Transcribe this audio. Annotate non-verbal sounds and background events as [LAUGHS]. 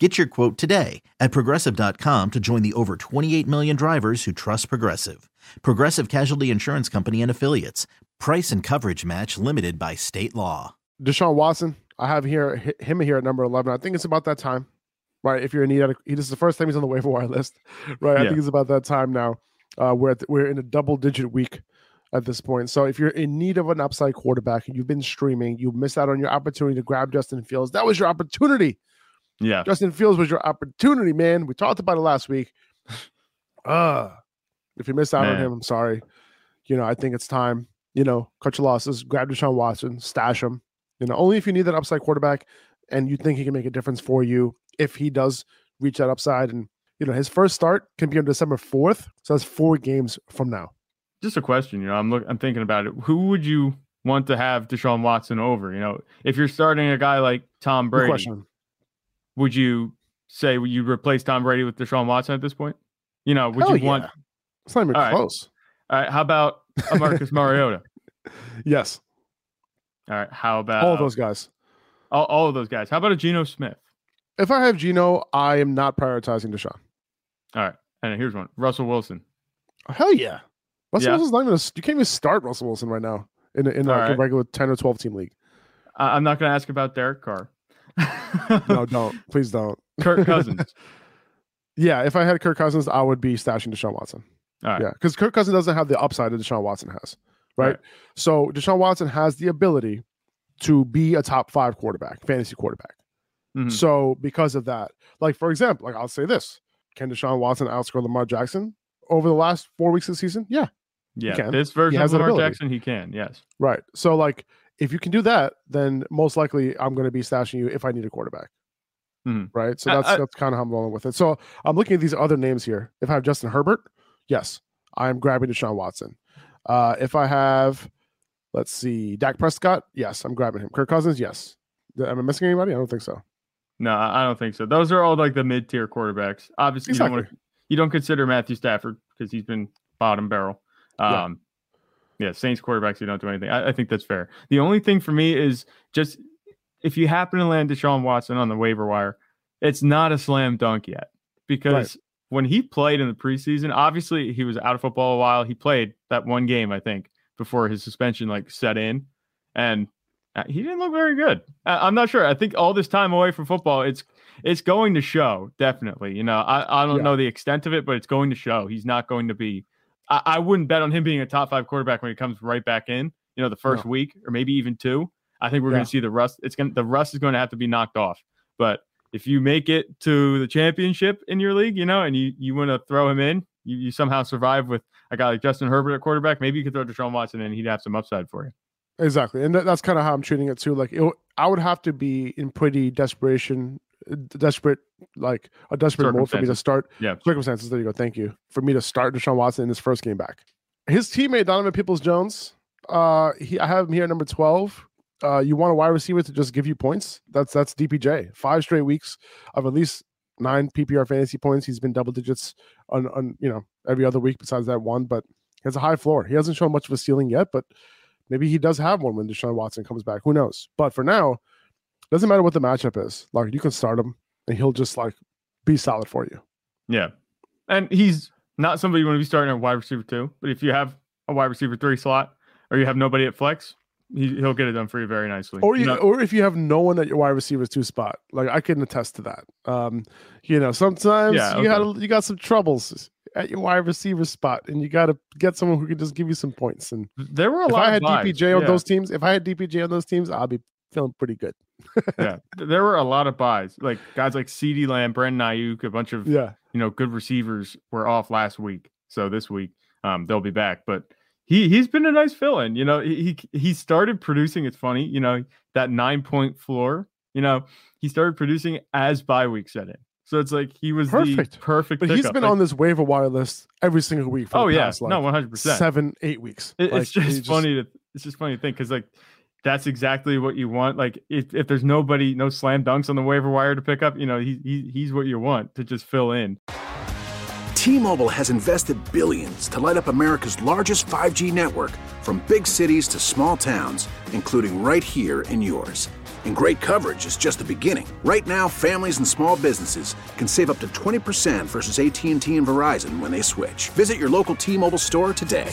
Get your quote today at progressive.com to join the over 28 million drivers who trust Progressive. Progressive Casualty Insurance Company and Affiliates. Price and coverage match limited by state law. Deshaun Watson, I have here him here at number 11. I think it's about that time, right? If you're in need, of, this is the first time he's on the waiver wire list, [LAUGHS] right? I think it's about that time now. Uh, we're the, we're in a double digit week at this point. So if you're in need of an upside quarterback and you've been streaming, you missed out on your opportunity to grab Justin Fields. That was your opportunity. Yeah. Justin Fields was your opportunity, man. We talked about it last week. [SIGHS] Uh if you missed out man. on him, I'm sorry. You know, I think it's time, you know, cut your losses, grab Deshaun Watson, stash him. You know, only if you need that upside quarterback and you think he can make a difference for you if he does reach that upside. And, you know, his first start can be on December 4th. So that's four games from now. Just a question, you know, I'm look I'm thinking about it. Who would you want to have Deshaun Watson over? You know, if you're starting a guy like Tom Brady, would you say you replace Tom Brady with Deshaun Watson at this point? You know, would Hell you yeah. want? It's not even All close. Right. All right. How about Marcus [LAUGHS] Mariota? Yes. All right. How about all of those guys? All, all of those guys. How about a Geno Smith? If I have Geno, I am not prioritizing Deshaun. All right. And here's one: Russell Wilson. Hell yeah. Russell Yeah. Wilson's not even. A, you can't even start Russell Wilson right now in in like a regular ten or twelve team league. I'm not going to ask about Derek Carr. No, don't. Please don't. Kirk Cousins. [LAUGHS] Yeah, if I had Kirk Cousins, I would be stashing Deshaun Watson. Right. Yeah, because Kirk Cousins doesn't have the upside that Deshaun Watson has, right? Right. So Deshaun Watson has the ability to be a top five quarterback, fantasy quarterback. Mhm. So because of that, like for example, like I'll say this: Can Deshaun Watson outscore Lamar Jackson over the last four weeks of the season? Yeah, Yeah. This version has of Lamar. Jackson, he can. Yes. right. So like, if you can do that, then most likely I'm going to be stashing you if I need a quarterback. Mhm. Right. So that's I- that's kind of how I'm rolling with it. So I'm looking at these other names here. If I have Justin Herbert, yes, I'm grabbing Deshaun Watson. Uh, if I have, let's see, Dak Prescott, yes, I'm grabbing him. Kirk Cousins, yes. Am I missing anybody? I don't think so. No, I I don't think so. Those are all like the mid tier quarterbacks. Obviously, you don't want to, you don't consider Matthew Stafford because he's been bottom barrel. Um, yeah. Saints quarterbacks, you don't do anything. I, I think that's fair. The only thing for me is just if you happen to land Deshaun Watson on the waiver wire, it's not a slam dunk yet because when he played in the preseason, obviously he was out of football a while. He played that one game, I think, before his suspension like set in, and uh, he didn't look very good. I, I'm not sure. I think all this time away from football, it's it's going to show definitely. You know, I, I don't Yeah. know the extent of it, but it's going to show. He's not going to be. I, I wouldn't bet on him being a top five quarterback when he comes right back in. You know, the first No. week or maybe even two. I think we're Yeah. going to see the rust. It's going to the rust is going to have to be knocked off. But if you make it to the championship in your league, you know, and you you want to throw him in, you, you somehow survive with a guy like Justin Herbert at quarterback. Maybe you could throw Deshaun Watson in, and he'd have some upside for you. Exactly, and that, that's kind of how I'm treating it too. Like, it, I would have to be in pretty desperation, desperate, like a desperate mode for me to start. Yeah. circumstances. There you go. Thank you for me to start Deshaun Watson in his first game back. His teammate Donovan Peoples Jones, uh, he I have him here at number twelve. Uh, you want a wide receiver to just give you points? That's that's DPJ. Five straight weeks of at least nine PPR fantasy points. He's been double digits on on you know every other week besides that one, but he has a high floor. He hasn't shown much of a ceiling yet, but maybe he does have one when Deshaun Watson comes back. Who knows? But for now, doesn't matter what the matchup is. Like you can start him and he'll just like be solid for you. Yeah. And he's not somebody you want to be starting at wide receiver two. But if you have a wide receiver three slot or you have nobody at flex, he, he'll get it done for you very nicely. Or you, know, or if you have no one at your wide receivers two spot, like I can attest to that. Um, you know, sometimes Yeah, you okay. got you got some troubles at your wide receiver spot, and you got to get someone who can just give you some points. And there were a if lot I of had. DPJ on Yeah. those teams, if I had DPJ on those teams, I'll be feeling pretty good. Yeah, there were a lot of buys. Like guys like CeeDee Lamb, Brandon Aiyuk, a bunch of Yeah, you know good receivers were off last week. So this week, um, they'll be back. But he he's been a nice fill-in. You know, he he started producing. It's funny, you know, that nine point floor. You know, he started producing as bye week set in. So it's like he was Perfect. the perfect. But he's been Like, on this waiver wire list every single week. For Oh yeah, past, like, no, one hundred percent. seven, eight weeks. It, Like, it's he just, funny to it's just funny to think because like that's exactly what you want. Like if, if there's nobody, no slam dunks on the waiver wire to pick up, you know, he, he he's what you want to just fill in. T-Mobile has invested billions to light up America's largest 5G network from big cities to small towns, including right here in yours. And great coverage is just the beginning. Right now, families and small businesses can save up to 20% versus AT&T and Verizon when they switch. Visit your local T-Mobile store today.